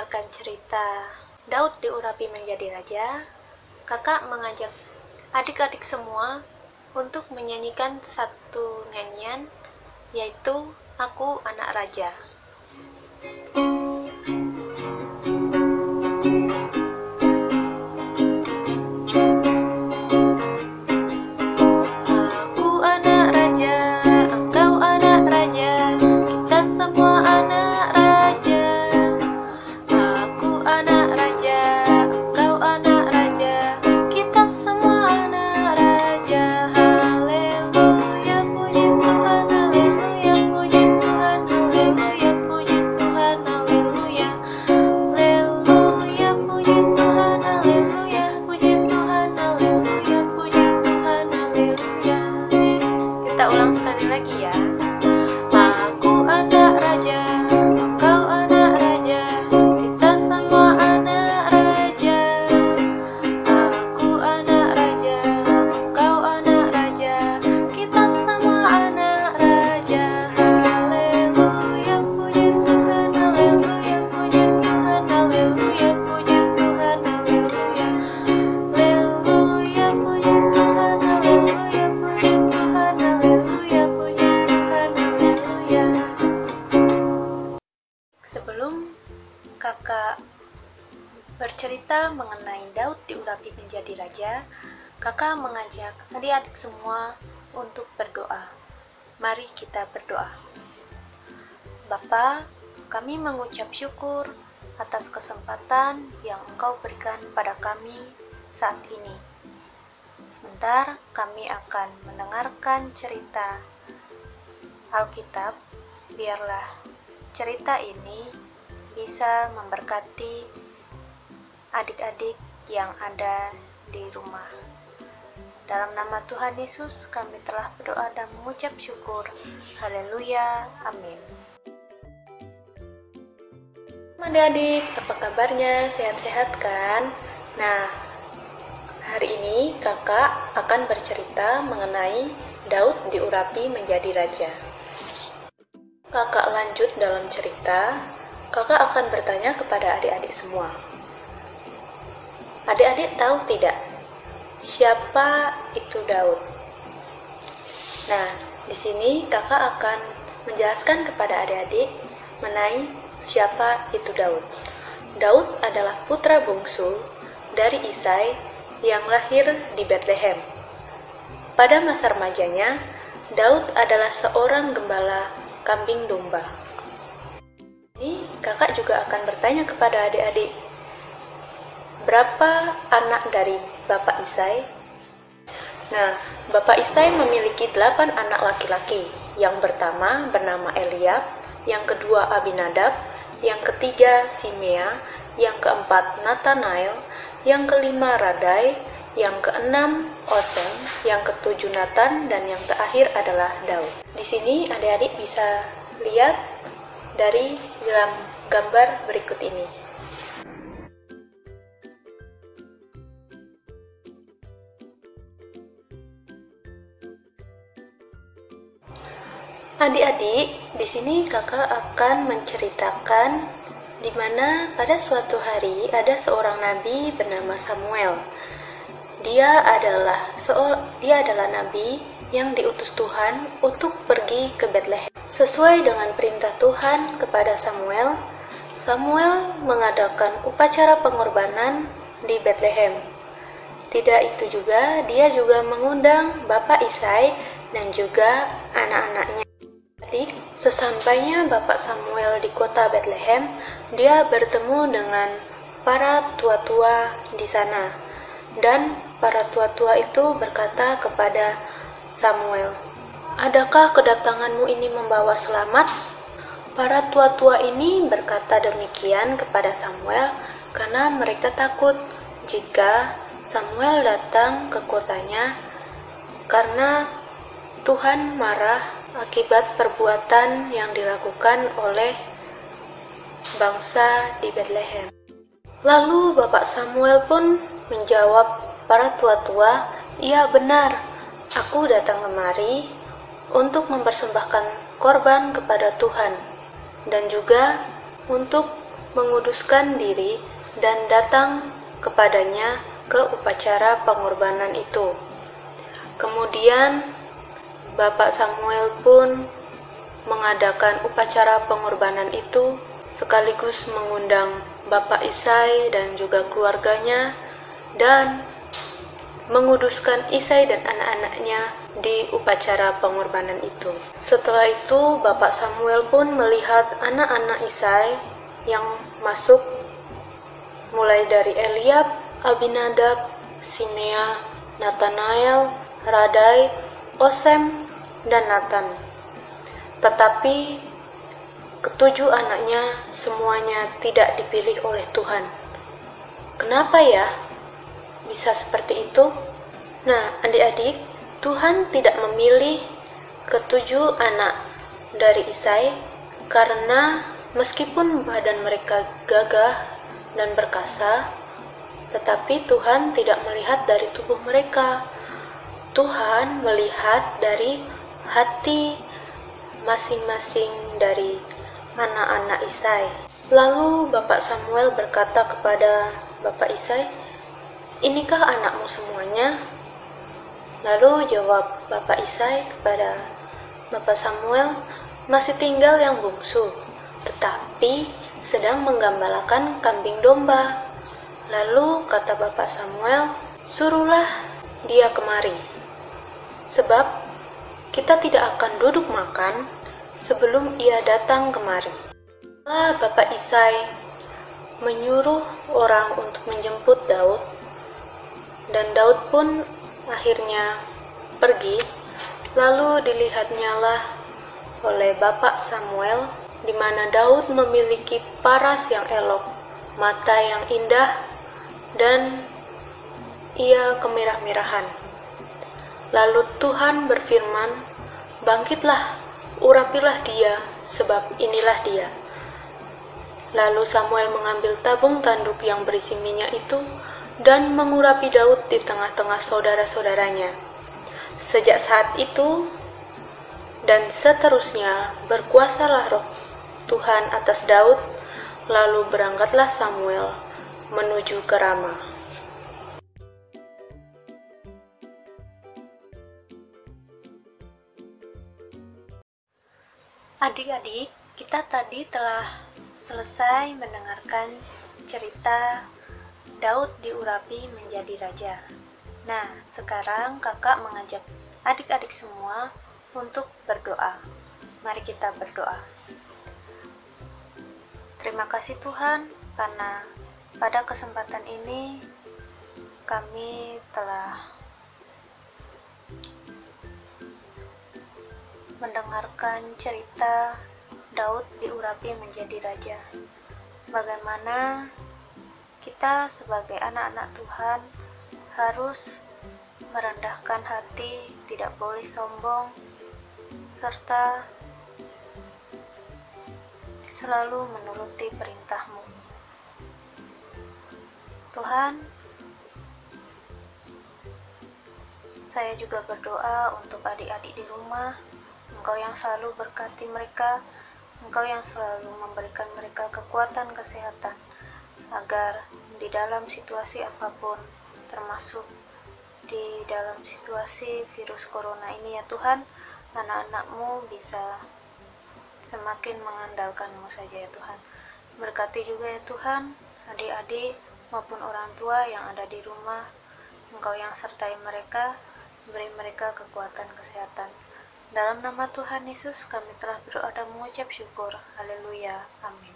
mendengarkan cerita Daud diurapi menjadi raja, kakak mengajak adik-adik semua untuk menyanyikan satu nyanyian, yaitu Aku Anak Raja. kakak kakak mengajak adik-adik semua untuk berdoa. Mari kita berdoa. Bapa, kami mengucap syukur atas kesempatan yang Engkau berikan pada kami saat ini. Sebentar kami akan mendengarkan cerita Alkitab. Biarlah cerita ini bisa memberkati adik-adik yang ada di rumah. Dalam nama Tuhan Yesus, kami telah berdoa dan mengucap syukur. Haleluya. Amin. Adik-adik, apa kabarnya? Sehat-sehat kan? Nah, hari ini kakak akan bercerita mengenai Daud diurapi menjadi raja. Kakak lanjut dalam cerita kakak akan bertanya kepada adik-adik semua. Adik-adik tahu tidak siapa itu Daud? Nah, di sini kakak akan menjelaskan kepada adik-adik mengenai siapa itu Daud. Daud adalah putra bungsu dari Isai yang lahir di Bethlehem. Pada masa remajanya, Daud adalah seorang gembala kambing domba. Ini kakak juga akan bertanya kepada adik-adik, berapa anak dari Bapak Isai? Nah, Bapak Isai memiliki delapan anak laki-laki. Yang pertama bernama Eliab, yang kedua Abinadab, yang ketiga Simea, yang keempat Nathanael, yang kelima Radai, yang keenam Osem, yang ketujuh Nathan, dan yang terakhir adalah Daud. Di sini adik-adik bisa lihat dari dalam gambar berikut ini. Adik-adik, di sini kakak akan menceritakan di mana pada suatu hari ada seorang nabi bernama Samuel. Dia adalah dia adalah nabi yang diutus Tuhan untuk pergi ke Bethlehem. Sesuai dengan perintah Tuhan kepada Samuel, Samuel mengadakan upacara pengorbanan di Bethlehem. Tidak itu juga, dia juga mengundang Bapak Isai dan juga anak-anaknya. Sesampainya Bapak Samuel di kota Bethlehem, dia bertemu dengan para tua-tua di sana. Dan para tua-tua itu berkata kepada Samuel, Adakah kedatanganmu ini membawa selamat? Para tua-tua ini berkata demikian kepada Samuel karena mereka takut jika Samuel datang ke kotanya karena Tuhan marah akibat perbuatan yang dilakukan oleh bangsa di Bethlehem. Lalu Bapak Samuel pun menjawab para tua-tua, "Iya benar, aku datang kemari untuk mempersembahkan korban kepada Tuhan dan juga untuk menguduskan diri dan datang kepadanya ke upacara pengorbanan itu. Kemudian Bapak Samuel pun mengadakan upacara pengorbanan itu sekaligus mengundang Bapak Isai dan juga keluarganya dan menguduskan Isai dan anak-anaknya di upacara pengorbanan itu. Setelah itu, Bapak Samuel pun melihat anak-anak Isai yang masuk mulai dari Eliab, Abinadab, Simea, Nathanael, Radai, Osem, dan Nathan. Tetapi ketujuh anaknya semuanya tidak dipilih oleh Tuhan. Kenapa ya? bisa seperti itu? Nah, adik-adik, Tuhan tidak memilih ketujuh anak dari Isai karena meskipun badan mereka gagah dan perkasa, tetapi Tuhan tidak melihat dari tubuh mereka. Tuhan melihat dari hati masing-masing dari anak-anak Isai. Lalu Bapak Samuel berkata kepada Bapak Isai, Inikah anakmu semuanya? Lalu jawab Bapak Isai kepada Bapak Samuel, masih tinggal yang bungsu, tetapi sedang menggambalakan kambing domba. Lalu kata Bapak Samuel, suruhlah dia kemari. Sebab kita tidak akan duduk makan sebelum ia datang kemari. Setelah Bapak Isai menyuruh orang untuk menjemput Daud, dan Daud pun akhirnya pergi, lalu dilihatnyalah oleh Bapak Samuel di mana Daud memiliki paras yang elok, mata yang indah, dan ia kemirah-mirahan. Lalu Tuhan berfirman, Bangkitlah, urapilah dia, sebab inilah dia. Lalu Samuel mengambil tabung tanduk yang berisi minyak itu, dan mengurapi Daud di tengah-tengah saudara-saudaranya. Sejak saat itu dan seterusnya berkuasalah roh Tuhan atas Daud, lalu berangkatlah Samuel menuju ke Rama. Adik-adik, kita tadi telah selesai mendengarkan cerita Daud diurapi menjadi raja. Nah, sekarang kakak mengajak adik-adik semua untuk berdoa. Mari kita berdoa. Terima kasih Tuhan karena pada kesempatan ini kami telah mendengarkan cerita Daud diurapi menjadi raja. Bagaimana kita sebagai anak-anak Tuhan harus merendahkan hati, tidak boleh sombong, serta selalu menuruti perintahmu. Tuhan, saya juga berdoa untuk adik-adik di rumah, Engkau yang selalu berkati mereka, Engkau yang selalu memberikan mereka kekuatan kesehatan, agar di dalam situasi apa pun, termasuk di dalam situasi virus corona ini ya Tuhan, anak-anakmu bisa semakin mengandalkanmu saja ya Tuhan. Berkati juga ya Tuhan, adik-adik maupun orang tua yang ada di rumah, Engkau yang sertai mereka, beri mereka kekuatan kesehatan. Dalam nama Tuhan Yesus kami telah berdoa dan mengucap syukur. Haleluya. Amin.